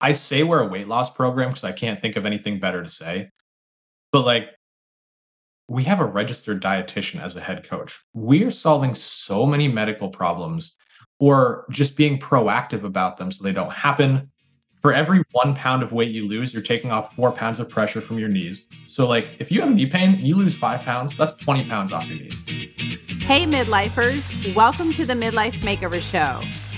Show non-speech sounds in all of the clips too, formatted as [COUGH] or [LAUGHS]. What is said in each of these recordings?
I say we're a weight loss program because I can't think of anything better to say. But like, we have a registered dietitian as a head coach. We are solving so many medical problems or just being proactive about them so they don't happen. For every one pound of weight you lose, you're taking off four pounds of pressure from your knees. So, like, if you have knee pain, you lose five pounds, that's 20 pounds off your knees. Hey, midlifers, welcome to the Midlife Makeover Show.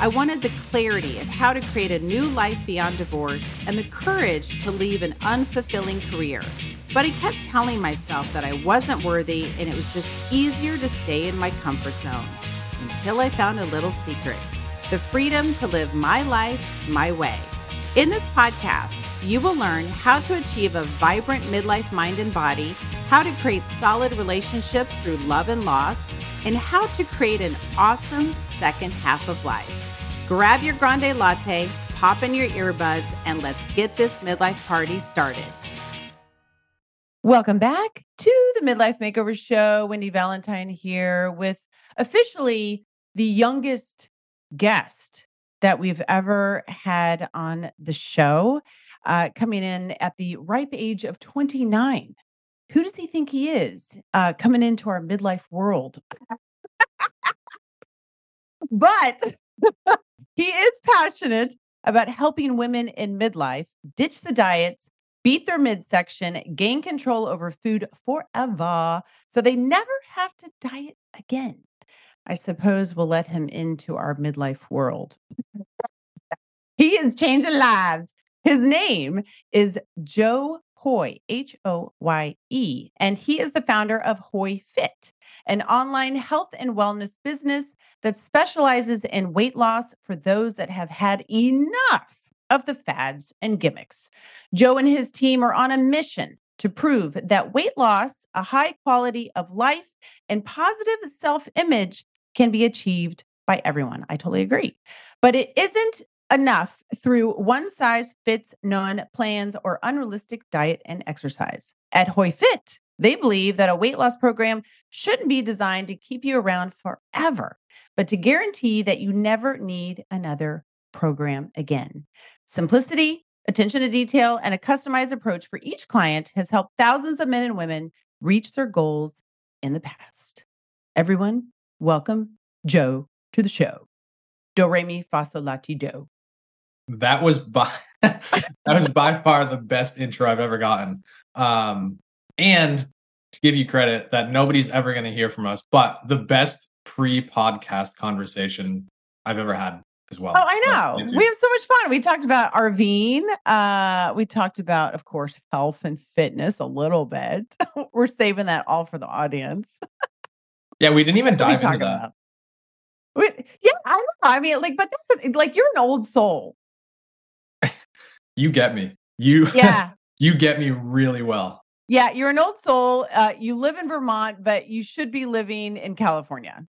I wanted the clarity of how to create a new life beyond divorce and the courage to leave an unfulfilling career. But I kept telling myself that I wasn't worthy and it was just easier to stay in my comfort zone until I found a little secret the freedom to live my life my way. In this podcast, you will learn how to achieve a vibrant midlife mind and body, how to create solid relationships through love and loss, and how to create an awesome second half of life. Grab your grande latte, pop in your earbuds, and let's get this midlife party started. Welcome back to the Midlife Makeover Show. Wendy Valentine here with officially the youngest guest that we've ever had on the show, uh, coming in at the ripe age of 29. Who does he think he is uh, coming into our midlife world? [LAUGHS] but he is passionate about helping women in midlife ditch the diets, beat their midsection, gain control over food forever so they never have to diet again. I suppose we'll let him into our midlife world. [LAUGHS] he is changing lives. His name is Joe Hoye, H O Y E, and he is the founder of Hoye Fit, an online health and wellness business that specializes in weight loss for those that have had enough of the fads and gimmicks. Joe and his team are on a mission to prove that weight loss, a high quality of life, and positive self image can be achieved by everyone. I totally agree. But it isn't enough through one size fits none plans or unrealistic diet and exercise. At Hoye Fit, they believe that a weight loss program shouldn't be designed to keep you around forever, but to guarantee that you never need another program again. Simplicity, attention to detail, and a customized approach for each client has helped thousands of men and women reach their goals in the past. Everyone, welcome Joe to the show. Do re mi fa sol la ti do. That was by [LAUGHS] that was by far the best intro I've ever gotten. Um, and to give you credit, that nobody's ever going to hear from us, but the best pre-podcast conversation I've ever had as well. Oh, I know. So, we have so much fun. We talked about RVing. Uh, we talked about, of course, health and fitness a little bit. [LAUGHS] We're saving that all for the audience. yeah, we didn't even dive into that. About? We, yeah, I know. I mean, like, but that's like you're an old soul. You get me. You yeah. [LAUGHS] you get me really well. Yeah, you're an old soul. Uh, you live in Vermont, but you should be living in California.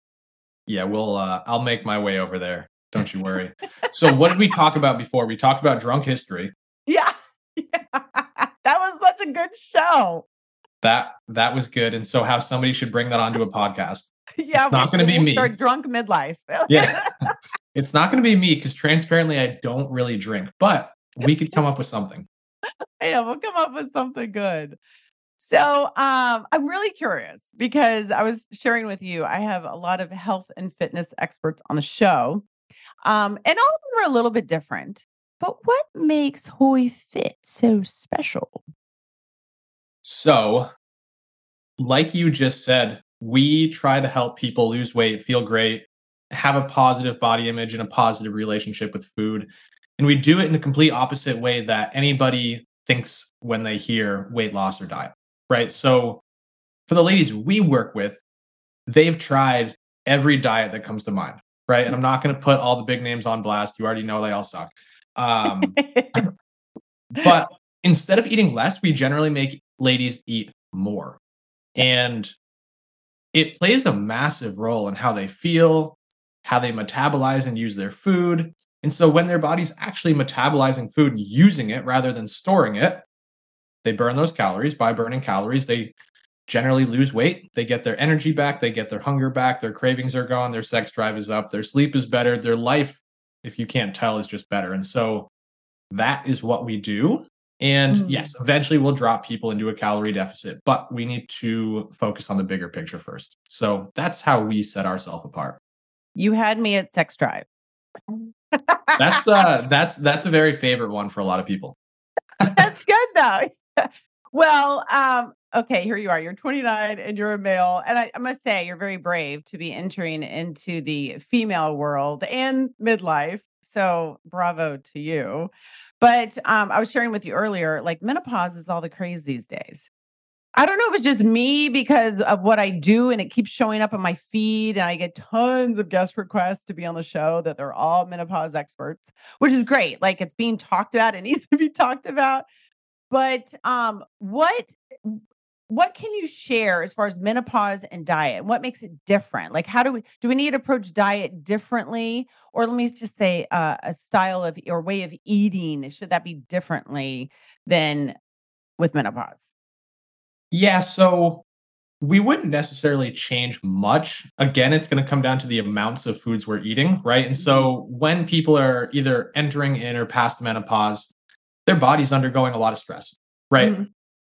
Yeah, we'll. Uh, I'll make my way over there. Don't you worry. [LAUGHS] so, what did we talk about before? We talked about drunk history. Yeah, yeah. [LAUGHS] that was such a good show. That that was good, and so how somebody should bring that onto a podcast. Yeah, it's not going to be me. Start drunk midlife. yeah, it's not going to be me because transparently, I don't really drink, but we could come up with something. [LAUGHS] Yeah, we'll come up with something good. So um, I'm really curious because I was sharing with you, I have a lot of health and fitness experts on the show. Um, and all of them are a little bit different. But what makes Hoye Fit so special? So, like you just said, we try to help people lose weight, feel great, have a positive body image, and a positive relationship with food. And we do it in the complete opposite way that anybody thinks when they hear weight loss or diet right? So for the ladies we work with, they've tried every diet that comes to mind, right? And I'm not going to put all the big names on blast. You already know they all suck. Um, [LAUGHS] but instead of eating less, we generally make ladies eat more. And it plays a massive role in how they feel, how they metabolize and use their food. And so when their body's actually metabolizing food and using it rather than storing it, they burn those calories. By burning calories, they generally lose weight. They get their energy back, they get their hunger back, their cravings are gone, their sex drive is up, their sleep is better, their life, if you can't tell, is just better. And so that is what we do. And mm. yes, eventually we'll drop people into a calorie deficit, but we need to focus on the bigger picture first. So that's how we set ourselves apart. You had me at sex drive. That's uh that's that's a very favorite one for a lot of people. [LAUGHS] that's good though. well, um, okay, here you are. You're 29 and you're a male. And I, I, must say, you're very brave to be entering into the female world and midlife. So, bravo to you. But um, I was sharing with you earlier, like menopause is all the craze these days. I don't know if it's just me because of what I do and it keeps showing up on my feed and I get tons of guest requests to be on the show that they're all menopause experts, which is great. Like it's being talked about, it [LAUGHS] needs to be talked about. But um what what can you share as far as menopause and diet? What makes it different? Like how do we do we need to approach diet differently? Or let me just say uh, a style of or way of eating should that be differently than with menopause yeah so we wouldn't necessarily change much again it's going to come down to the amounts of foods we're eating right and so mm-hmm. when people are either entering in or past menopause their body's undergoing a lot of stress right mm-hmm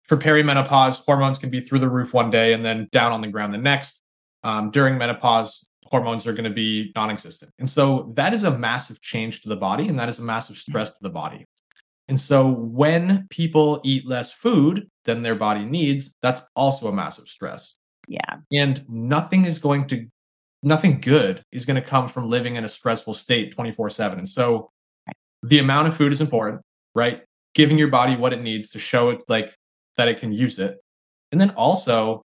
for perimenopause, hormones can be through the roof one day and then down on the ground the next. Um, during menopause, hormones are going to be non existent. And so that is a massive change to the body and that is a massive stress to the body. And so when people eat less food than their body needs, that's also a massive stress. Yeah. And nothing is going to, nothing good is going to come from living in a stressful state 24 7. And so the amount of food is important, right? Giving your body what it needs to show it like that it can use it. And then also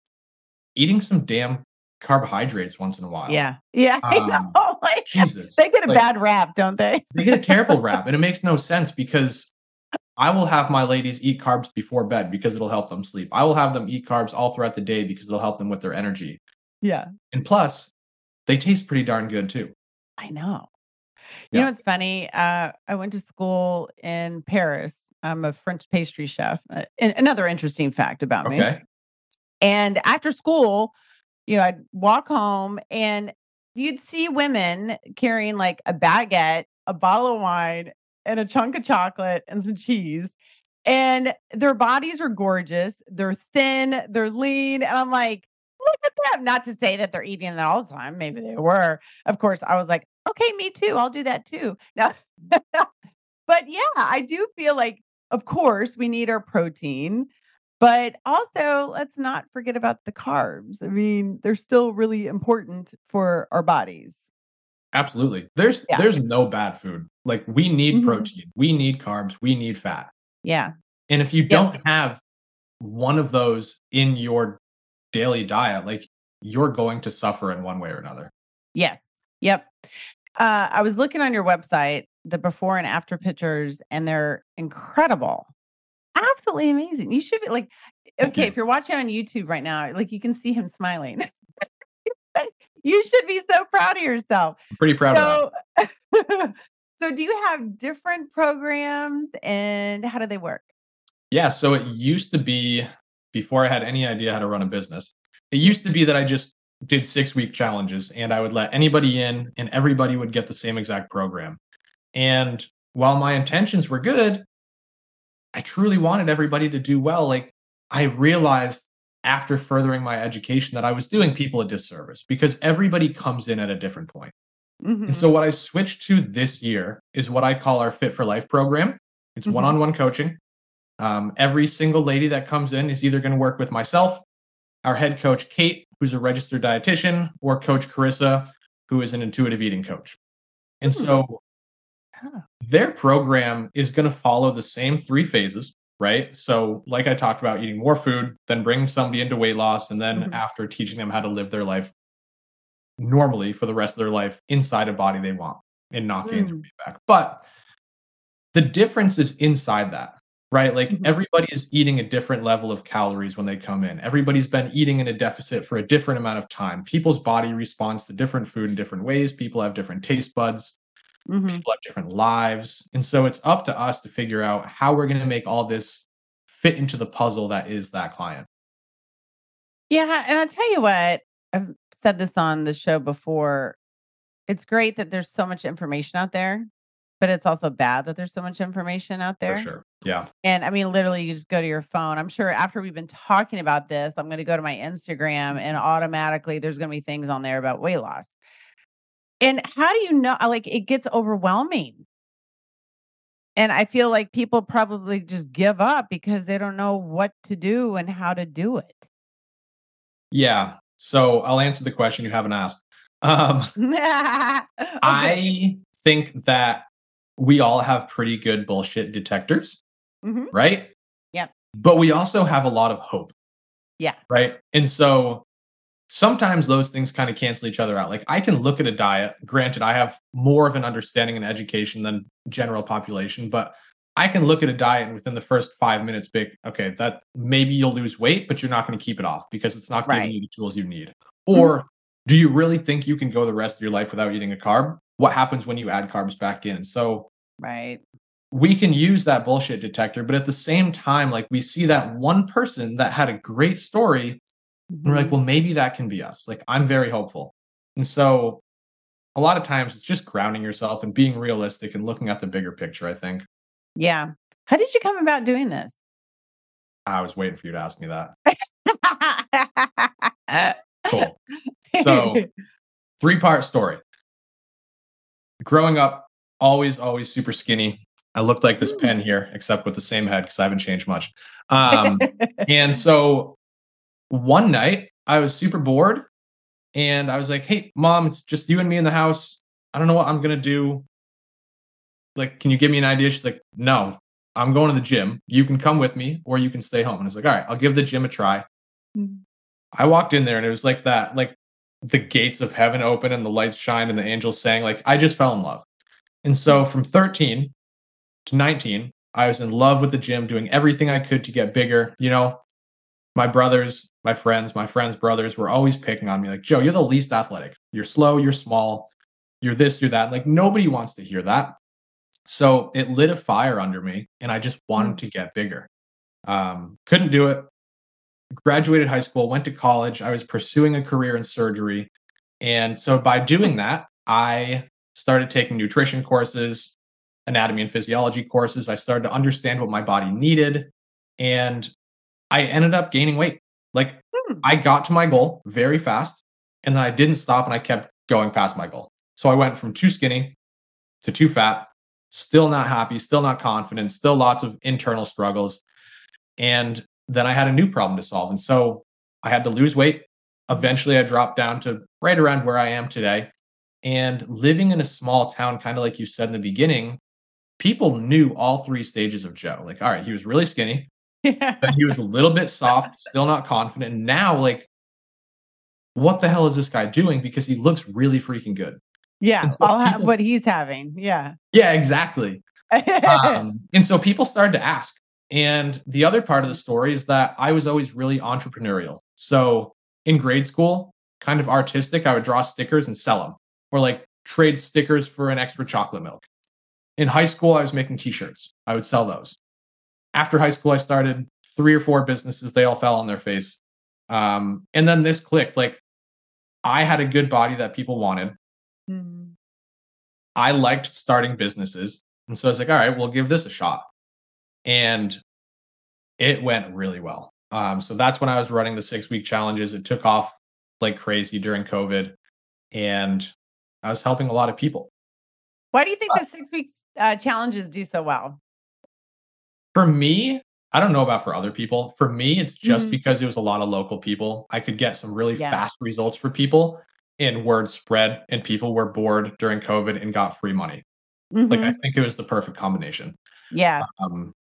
eating some damn carbohydrates once in a while. Yeah. Yeah. Um, [LAUGHS] like, Jesus. They get a like, bad rap, don't they? they get a terrible [LAUGHS] rap. And it makes no sense because I will have my ladies eat carbs before bed because it'll help them sleep. I will have them eat carbs all throughout the day because it'll help them with their energy. Yeah. And plus, they taste pretty darn good too. I know. You yeah. know what's funny? Uh, I went to school in Paris I'm a French pastry chef. Uh, another interesting fact about me. Okay. And after school, you know, I'd walk home and you'd see women carrying like a baguette, a bottle of wine, and a chunk of chocolate and some cheese. And their bodies are gorgeous. They're thin, they're lean. And I'm like, look at them. Not to say that they're eating that all the time. Maybe they were. Of course, I was like, okay, me too. I'll do that too. Now, [LAUGHS] but yeah, I do feel like of course, we need our protein, but also let's not forget about the carbs. I mean, they're still really important for our bodies. Absolutely. There's yeah. there's no bad food. Like we need mm-hmm. protein, we need carbs, we need fat. Yeah. And if you don't have one of those in your daily diet, like you're going to suffer in one way or another. Yes. Yep. Uh, I was looking on your website the before and after pictures, and they're incredible. Absolutely amazing. You should be like, okay, if you're watching on YouTube right now, like you can see him smiling. [LAUGHS] you should be so proud of yourself. I'm pretty proud so, of that. [LAUGHS] so, do you have different programs and how do they work? Yeah. So, it used to be before I had any idea how to run a business, it used to be that I just did six week challenges and I would let anybody in and everybody would get the same exact program. And while my intentions were good, I truly wanted everybody to do well. Like I realized after furthering my education that I was doing people a disservice because everybody comes in at a different point. Mm-hmm. And so what I switched to this year is what I call our Fit for Life program. It's mm-hmm. one-on-one coaching. Um, every single lady that comes in is either going to work with myself, our head coach Kate, who's a registered dietitian, or Coach Carissa, who is an intuitive eating coach. And mm-hmm. so their program is going to follow the same three phases, right? So, like I talked about, eating more food, then bringing somebody into weight loss, and then mm-hmm. after teaching them how to live their life normally for the rest of their life inside a body they want and not gaining mm. weight back. But the difference is inside that. right? Like Mhm. everybody is eating a different level of calories when they come in. Everybody's been eating in a deficit for a different amount of time. People's body responds to different food in different ways. People have different taste buds. Mhm. People have different lives. And so it's up to us to figure out how we're going to make all this fit into the puzzle that is that client. Yeah, and I'll tell you what, I've said this on the show before. It's great that there's so much information out there, but it's also bad that there's so much information out there. For sure. Yeah. And I mean, literally, you just go to your phone. I'm sure after we've been talking about this, I'm going to go to my Instagram and automatically there's going to be things on there about weight loss. And how do you know? Like, it gets overwhelming. And I feel like people probably just give up because they don't know what to do and how to do it. Yeah. So I'll answer the question you haven't asked. [LAUGHS] Um, [LAUGHS] okay. I think that we all have pretty good bullshit detectors, Mhm. right? Yep. But we also have a lot of hope, Yeah. right? And so sometimes those things kind of cancel each other out. Like I can look at a diet, granted, I have more of an understanding and education than general population, but I can look at a diet and within the first five minutes, big, okay, that maybe you'll lose weight, but you're not going to keep it off because it's not giving Right. you the tools you need. Mm-hmm. Or do you really think you can go the rest of your life without eating a carb? What happens when you add carbs back in? So Right. we can use that bullshit detector, but at the same time, like we see that one person that had a great story, and we're like, well, maybe that can be us. Like I'm very hopeful. And so a lot of times it's just grounding yourself and being realistic and looking at the bigger picture, I think. yeah. How did you come about doing this? I was waiting for you to ask me that. Cool. So- Three part story. Growing up, always, always super skinny. I looked like this pen here, except with the same head because I haven't changed much. Um, and so one night I was super bored and I was like, Hey, mom, it's just you and me in the house. I don't know what I'm going to do. Like, can you give me an idea? She's like, No, I'm going to the gym. You can come with me or you can stay home. And I was like, All right, I'll give the gym a try. Mm. I walked in there and it was like that, like the gates of heaven open and the lights shine and the angels sang. Like, I just fell in love. And so from 13 to 19, I was in love with the gym, doing everything I could to get bigger. You know, my brothers, my friends, my friends' brothers were always picking on me, like, Joe, you're the least athletic. You're slow, you're small, you're this, you're that. Like, nobody wants to hear that. So it lit a fire under me, and I just wanted to get bigger. Um, couldn't do it. Graduated high school, went to college. I was pursuing a career in surgery. And so by doing that, I started taking nutrition courses, anatomy and physiology courses. I started to understand what my body needed. And I ended up gaining weight. Like Hmm. I got to my goal very fast. And then I didn't stop and I kept going past my goal. So I went from too skinny to too fat, still not happy, still not confident, still lots of internal struggles. And then I had a new problem to solve. And so I had to lose weight. Eventually, I dropped down to right around where I am today. And living in a small town, kind of like you said in the beginning, people knew all three stages of Joe. Like, all right, he was really skinny, then he was a little bit soft, still not confident. And now, like, what the hell is this guy doing? Because he looks really freaking good. yeah. so I'll have what he's having. Yeah. Yeah, exactly. [LAUGHS] um, and so people started to ask. And the other part of the story is that I was always really entrepreneurial. So in grade school, kind of artistic, I would draw stickers and sell them, or like trade stickers for an extra chocolate milk. In high school, I was making t shirts, I would sell those. After high school, I started three or four businesses, they all fell on their face. Um, and then this clicked like, I had a good body that people wanted. Mm. I liked starting businesses. And so I was like, all right, we'll give this a shot. And it went really well. Um, so that's when I was running the six week challenges. It took off like crazy during COVID. And I was helping a lot of people. Why do you think the six weeks uh, challenges do so well? For me, I don't know about for other people. For me, it's just Mhm. because it was a lot of local people. I could get some really Yeah. fast results for people, and word spread, and people were bored during COVID and got free money. Like, I Mhm. think it was the perfect combination. yeah. Um,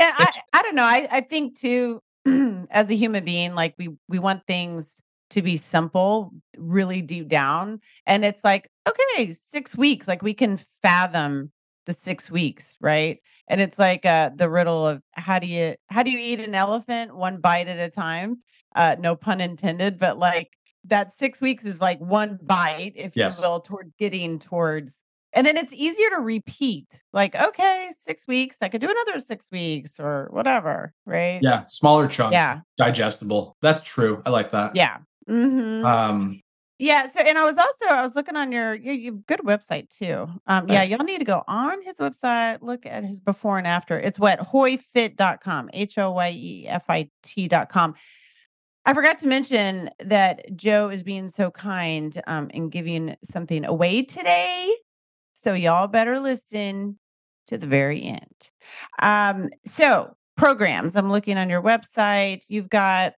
And I, I don't know. I, I think too, [CLEARS THROAT] as a human being, like we we want things to be simple, really deep down. And it's like, okay, six weeks, like we can fathom the six weeks, right? And it's like uh, the riddle of how do you how do you eat an elephant one bite at a time? Uh, no pun intended, but like that six weeks is like one bite, if Yes. you will, towards getting towards. And then it's easier to repeat. Like, okay, six weeks, I could do another six weeks or whatever, right? Yeah, smaller chunks, Yeah. digestible. That's true. I like that. Yeah. hmm Um, Yeah. So, and I was also I was looking on your you, good website too. Um, yeah, Thanks. y'all need to go on his website, look at his before and after. It's what hoyefit.com, H O Y E F I T.com. I forgot to mention that Joe is being so kind um in giving something away today. So y'all better listen to the very end. Um, so programs, I'm looking on your website. You've got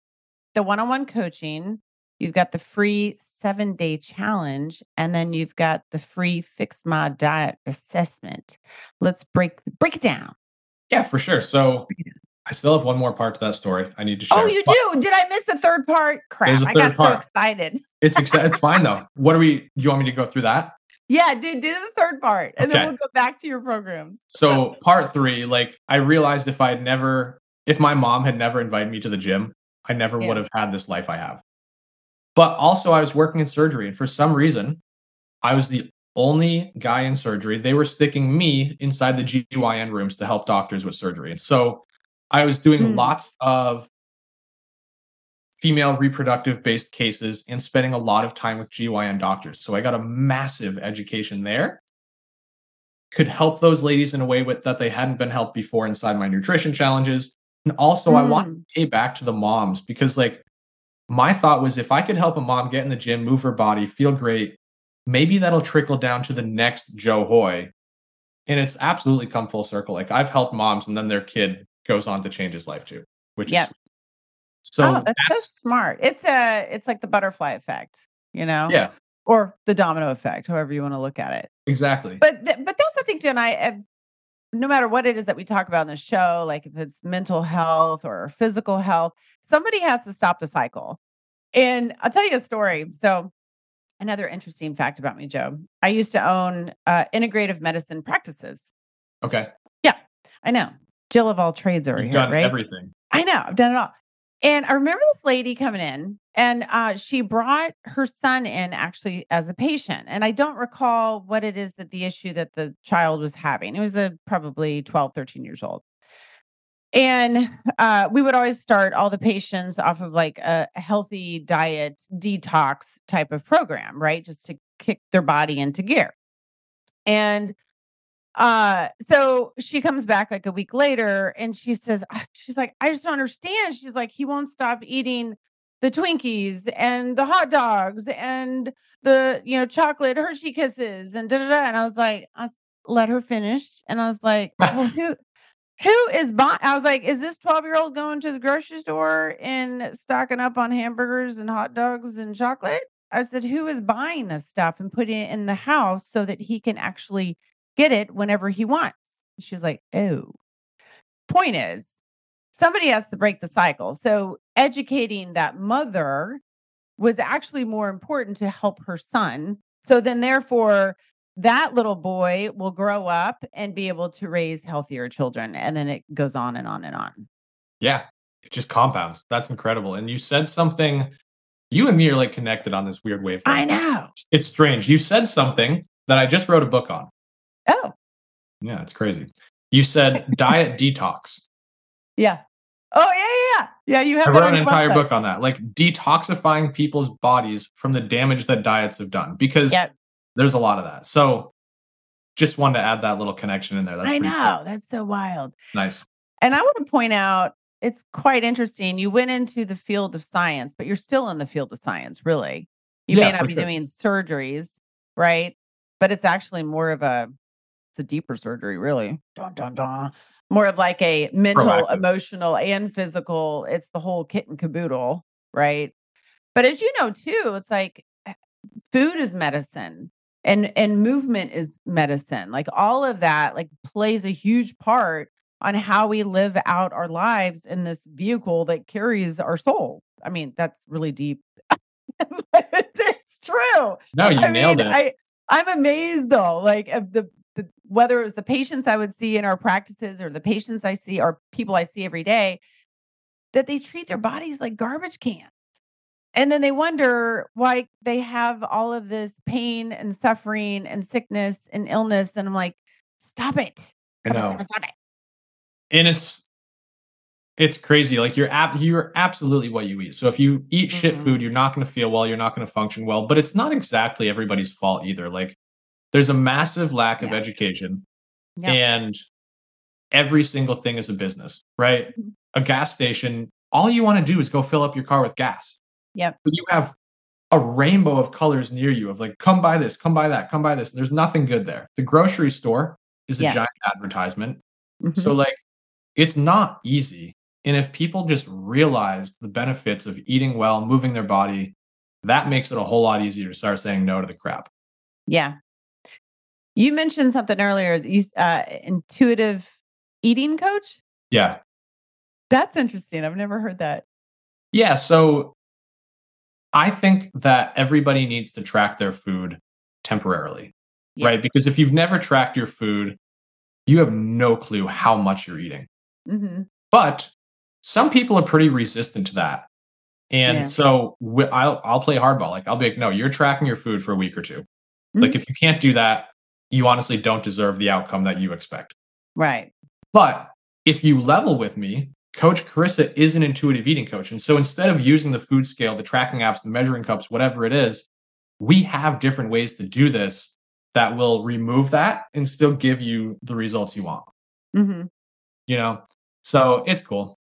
the one-on-one coaching, you've got the free seven day challenge, and then you've got the free fix my diet assessment. Let's break break it down. yeah, for sure. So I still have one more part to that story. I need to oh, share. Oh, you But do? Did I miss the third part? Crap. A I got part. so excited. It's it's fine [LAUGHS] though. What are we? You want me to go through that? Yeah, dude, do the third part. And then we'll go back to your programs. So part three, like I realized if I had never, if my mom had never invited me to the gym, I never Yeah. would have had this life I have. But also, I was working in surgery, and for some reason, I was the only guy in surgery. They were sticking me inside the GYN rooms to help doctors with surgery. And so I was doing Hmm. lots of female reproductive based cases and spending a lot of time with GYN doctors. So I got a massive education there. Could help those ladies in a way with that they hadn't been helped before inside my nutrition challenges. And also I want to Mm. pay back to the moms because like my thought was if I could help a mom get in the gym, move her body, feel great, maybe that'll trickle down to the next Joe Hoye. And it's absolutely come full circle. Like I've helped moms and then their kid goes on to change his life too, which Yep. is so oh, that's, so smart. It's a it's like the butterfly effect, you know? yeah, Or the domino effect, however you want to look at it. exactly. But th- but that's the thing too. And I have, no matter what it is that we talk about on the show, like if it's mental health or physical health, somebody has to stop the cycle. And I'll tell you a story. So another interesting fact about me, Joe. I used to own uh, integrative medicine practices. okay. Yeah, I know. Jill of all trades over You've here, done right? everything. I know. I've done it all. And I remember this lady coming in and uh, she brought her son in actually as a patient. And I don't recall what it is that the issue that the child was having. It was a probably 12, 13 years old. And uh, we would always start all the patients off of like a, a healthy diet detox type of program, right? Just to kick their body into gear. And uh so she comes back like a week later and she says she's like i just don't understand. She's like he won't stop eating the twinkies and the hot dogs and the you know chocolate hershey kisses and da da da. And i was like I let her finish. And i was like well [LAUGHS] who who is buying i was like is this 12 year old going to the grocery store and stocking up on hamburgers and hot dogs and chocolate? I said who is buying this stuff and putting it in the house so that he can actually get it whenever he wants. She was like, oh. Point is, somebody has to break the cycle. So educating that mother was actually more important to help her son. So then, therefore, that little boy will grow up and be able to raise healthier children. And then it goes on and on and on. Yeah. It just compounds. That's incredible. And you said something, you and me are like connected on this weird wavelength. I know. It's strange. You said something that I just wrote a book on. Oh, Yeah, it's crazy. You said [LAUGHS] diet detox. yeah. Oh, yeah, yeah, yeah. Yeah, you have I wrote an entire website. book on that, like detoxifying people's bodies from the damage that diets have done, because Yep. there's a lot of that. So just wanted to add that little connection in there. That's I pretty cool. know. That's so wild. Nice. And I want to point out it's quite interesting. You went into the field of science, but you're still in the field of science, really. You Yeah, may not be sure. doing surgeries, right? But it's actually more of a it's a deeper surgery, really. Dun, dun, dun. More of like a mental, Proactive. emotional, and physical. It's the whole kit and caboodle, right? But as you know, too, it's like eh, food is medicine and and movement is medicine. Like all of that like plays a huge part on how we live out our lives in this vehicle that carries our soul. I mean, that's really deep. [LAUGHS] it's true. No, you I nailed mean, it. I I'm amazed though, like of the the whether it was the patients I would see in our practices or the patients I see or people I see every day, that they treat their bodies like garbage cans. And then they wonder why they have all of this pain and suffering and sickness and illness. And I'm like, stop it. I Stop it, stop it, stop it. and it's it's crazy. Like you're ab- you're absolutely what you eat. So if you eat shit Mhm. food, you're not going to feel well. You're not going to function well. But it's not exactly everybody's fault either. Like there's a massive lack of education, Yeah. and every single thing is a business, right? Mhm. A gas station. All you want to do is go fill up your car with gas. Yep. But you have a rainbow of colors near you of like, come buy this, come buy that, come buy this. And there's nothing good there. The grocery store is a Yeah. giant advertisement. Mhm. So like it's not easy. And if people just realize the benefits of eating well, moving their body, that makes it a whole lot easier to start saying no to the crap. Yeah. You mentioned something earlier, you uh, intuitive eating coach. Yeah. That's interesting. I've never heard that. Yeah. So I think that everybody needs to track their food temporarily, Yeah. right? Because if you've never tracked your food, you have no clue how much you're eating. hmm But some people are pretty resistant to that. And Yeah. so I'll I'll play hardball. Like I'll be like, no, you're tracking your food for a week or 2 Mm-hmm. Like if you can't do that, you honestly don't deserve the outcome that you expect. Right. But if you level with me, Coach Carissa is an intuitive eating coach. And so instead of using the food scale, the tracking apps, the measuring cups, whatever it is, we have different ways to do this that will remove that and still give you the results you want. hmm You know? So it's cool.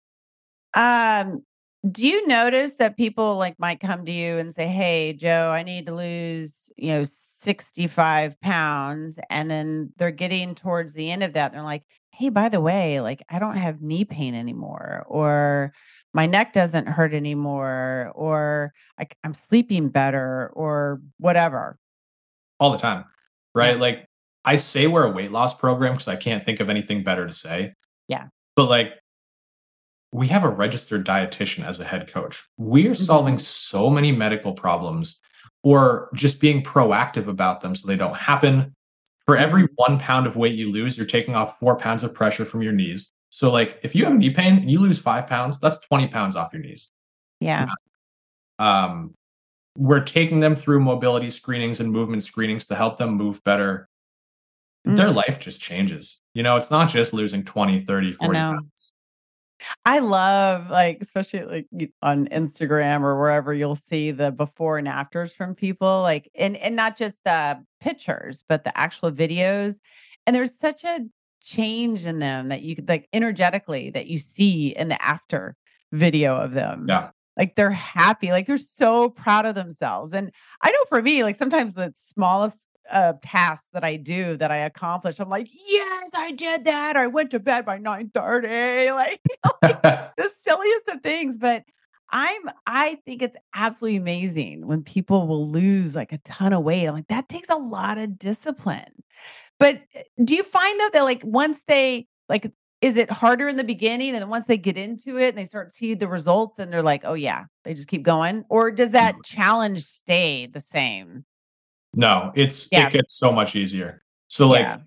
Um, do you notice that people like might come to you and say, "Hey, Joe, I need to lose, you know, 65 pounds," and then they're getting towards the end of that, they're like, "Hey, by the way, like I don't have knee pain anymore, or my neck doesn't hurt anymore, or like I'm sleeping better, or whatever." all the time, right? Yeah. Like I say we're a weight loss program because I can't think of anything better to say. Yeah. But like we have a registered dietitian as a head coach. We are solving so many medical problems or just being proactive about them so they don't happen. For every one pound of weight you lose, you're taking off four pounds of pressure from your knees. So, like, if you have knee pain and you lose five pounds, that's 20 pounds off your knees Yeah. um, we're taking them through mobility screenings and movement screenings to help them move better their Mm. life just changes you know it's not just losing 20 30 40 pounds I love like especially like on Instagram or wherever you'll see the before and afters from people like and and not just the pictures but the actual videos and there's such a change in them that you could like energetically that you see in the after video of them. yeah Like they're happy, like they're so proud of themselves. And I know for me, like sometimes the smallest uh tasks that I do that I accomplish, I'm like, yes, I did that. Or I went to bed by 9 30. [LAUGHS] Like [LAUGHS] the silliest of things. But I'm I think it's absolutely amazing when people will lose like a ton of weight. I'm like, that takes a lot of discipline. But uh, do you find though that like once they like is it harder in the beginning and then once they get into it and they start to see the results then they're like, oh yeah, they just keep going? Or does that challenge stay the same? No it's Yeah. it gets so much easier so like Yeah.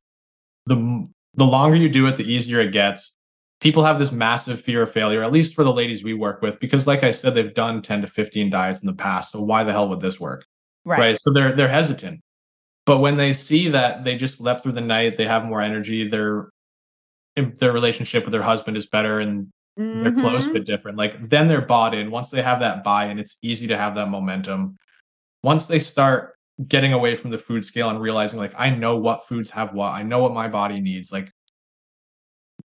the the longer you do it the easier it gets people have this massive fear of failure at least for the ladies we work with because like i said they've done 10 to 15 diets in the past so why the hell would this work Right. right. So they're they're hesitant. But when they see that they just slept through the night, they have more energy, their their relationship with their husband is better and their clothes Mhm. fit different. Like then they're bought in. Once they have that buy-in, it's easy to have that momentum. Once they start getting away from the food scale and realizing like I know what foods have what, I know what my body needs, like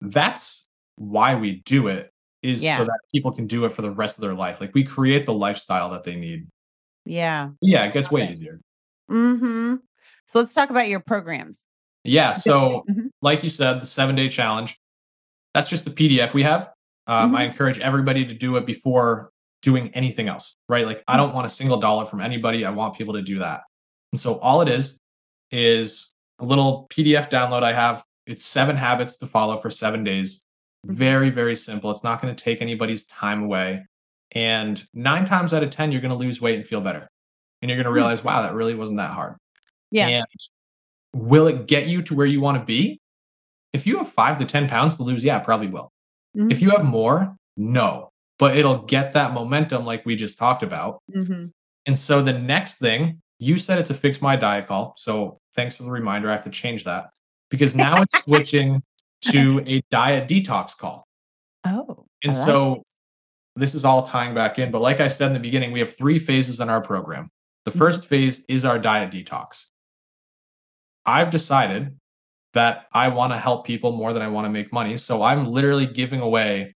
that's why we do it is Yeah. so that people can do it for the rest of their life. Like we create the lifestyle that they need. Yeah. Yeah, it gets way Okay. easier. hmm So let's talk about your programs. Yeah. So, [LAUGHS] Mhm. like you said, the seven day challenge, that's just the PDF we have. Um, I Mhm. encourage everybody to do it before doing anything else, right? Like, I don't want a single dollar from anybody. I want people to do that. And so, all it is is a little PDF download I have. It's seven habits to follow for seven days. Mhm. Very, very simple. It's not going to take anybody's time away. And nine times out of 10, you're going to lose weight and feel better. And you're going to Hmm. realize, wow, that really wasn't that hard. Yeah. And will it get you to where you want to be? If you have five to 10 pounds to lose, yeah, probably will. Mhm. If you have more, no, but it'll get that momentum like we just talked about. Mhm. And so the next thing, you said it's a fix my diet call. So thanks for the reminder. I have to change that because now it's [LAUGHS] switching to a diet detox call. Oh. And like so this is all tying back in. But like I said in the beginning, we have three phases in our program. The Mhm. first phase is our diet detox. I've decided that I want to help people more than I want to make money. So I'm literally giving away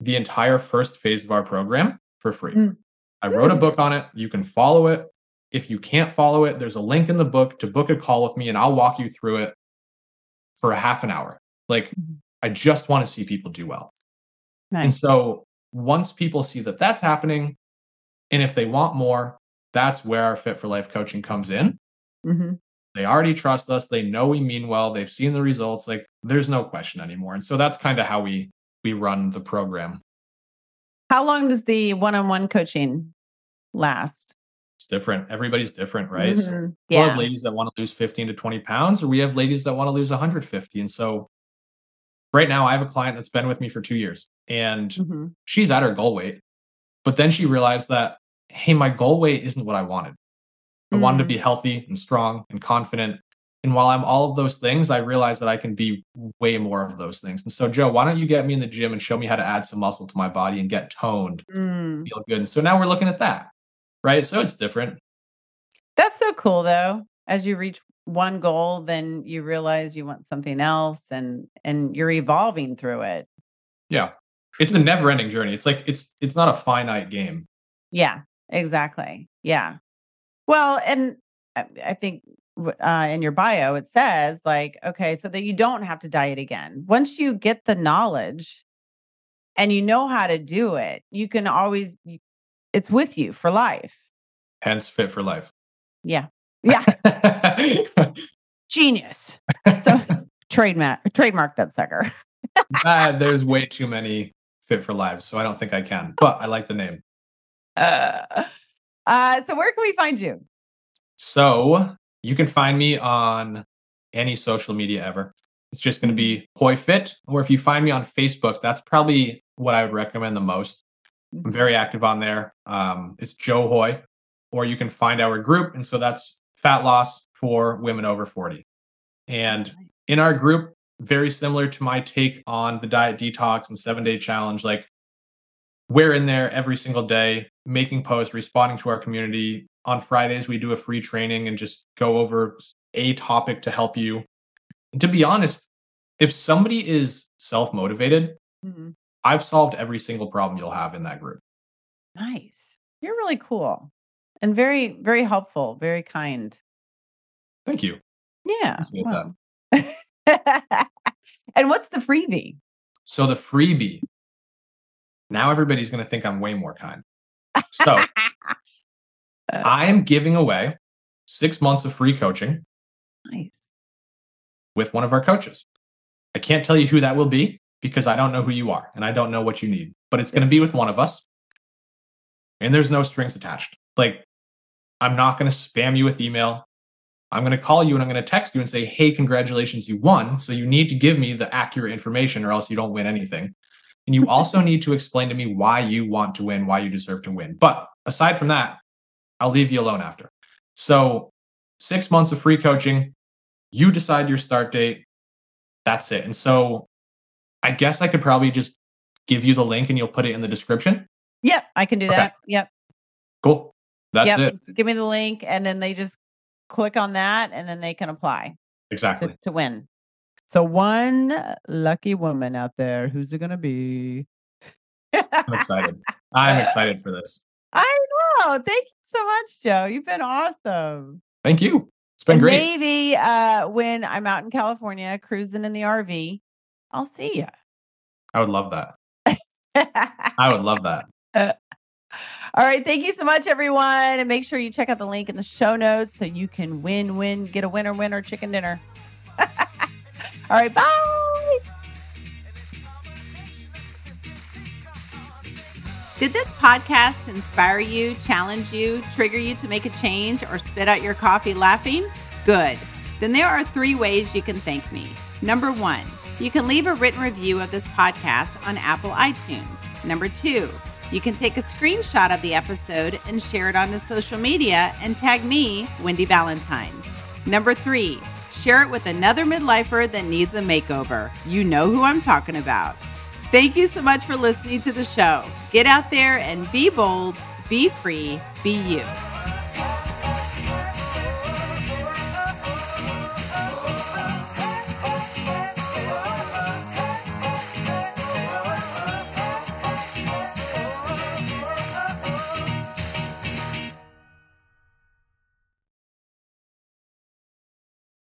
the entire first phase of our program for free. Mm. I wrote a book on it. You can follow it. If you can't follow it, there's a link in the book to book a call with me and I'll walk you through it for a half an hour. Like, Mhm. I just want to see people do well. And so once people see that that's happening, and if they want more, that's where our Fit for Life coaching comes in. Mhm. They already trust us. They know we mean well. They've seen the results. Like there's no question anymore. And so that's kind of how we we run the program. How long does the one-on-one coaching last? It's different. Everybody's different, right? So Mhm. we have ladies that want to lose 15 to 20 pounds, or we have ladies that want to lose 150. And so right now I have a client that's been with me for two years and Mhm. she's at her goal weight. But then she realized that, hey, my goal weight isn't what I wanted. I wanted to be healthy and strong and confident. And while I'm all of those things, I realized that I can be way more of those things. And so, Joe, why don't you get me in the gym and show me how to add some muscle to my body and get toned, Mm. feel good? And so now we're looking at that, right? So it's different. That's so cool though. As you reach one goal, then you realize you want something else and and you're evolving through it. Yeah. It's a never ending journey. It's like, it's, it's not a finite game. Yeah, exactly. Yeah. Well, and I, I think uh, in your bio it says like, okay, so that you don't have to diet again. Once you get the knowledge and you know how to do it, you can always. It's with you for life. Hence, fit for life. Yeah. Yeah. [LAUGHS] Genius. So trademark trademark that sucker. [LAUGHS] Ah, there's way too many fit for lives. So I don't think I can, but I like the name. Uh, uh, so where can we find you? So you can find me on any social media ever. It's just going to be Hoye Fit, or if you find me on Facebook, that's probably what I would recommend the most. I'm very active on there. Um, it's Joe Hoye, or you can find our group, and so that's fat loss for women over 40. And in our group, very similar to my take on the diet detox and seven day challenge, like we're in there every single day, making posts, responding to our community. On Fridays, we do a free training and just go over a topic to help you. And to be honest, if somebody is self motivated, Mhm. I've solved every single problem you'll have in that group. Nice. You're really cool and very, very helpful, very kind. Thank you. Yeah. Well. [LAUGHS] and what's the freebie? So, the freebie, now everybody's going to think I'm way more kind. So, [LAUGHS] uh. I am giving away six months of free coaching nice. with one of our coaches. I can't tell you who that will be because I don't know who you are and I don't know what you need, but it's going to be with one of us. And there's no strings attached. Like, I'm not going to spam you with email. I'm going to call you and I'm going to text you and say, hey, congratulations, you won. So you need to give me the accurate information or else you don't win anything. And you also [LAUGHS] need to explain to me why you want to win, why you deserve to win. But aside from that, I'll leave you alone after. So, six months of free coaching, you decide your start date. That's it. And so, I guess I could probably just give you the link and you'll put it in the description. Yep, I can do Okay. that. Yep. Cool. That's yep. it. Give me the link and then they just click on that and then they can apply Exactly. to, to win. So one lucky woman out there, who's it gonna be? I'm excited. [LAUGHS] I'm excited for this. I know. Thank you so much, Joe. You've been awesome. Thank you. It's been And great. Maybe uh, when I'm out in California cruising in the RV, I'll see you. I would love that. I would love that. [LAUGHS] Uh, all right. Thank you so much, everyone. And make sure you check out the link in the show notes so you can win, win, get a winner, winner chicken dinner. [LAUGHS] All right. Bye. Did this podcast inspire you, challenge you, trigger you to make a change, or spit out your coffee laughing? Good. then there are three ways you can thank me. Number one, you can leave a written review of this podcast on Apple iTunes. Number two, you can take a screenshot of the episode and share it onto social media and tag me, Wendy Valentine. Number three, share it with another midlifer that needs a makeover. You know who I'm talking about. Thank you so much for listening to the show. Get out there and be bold, be free, be you.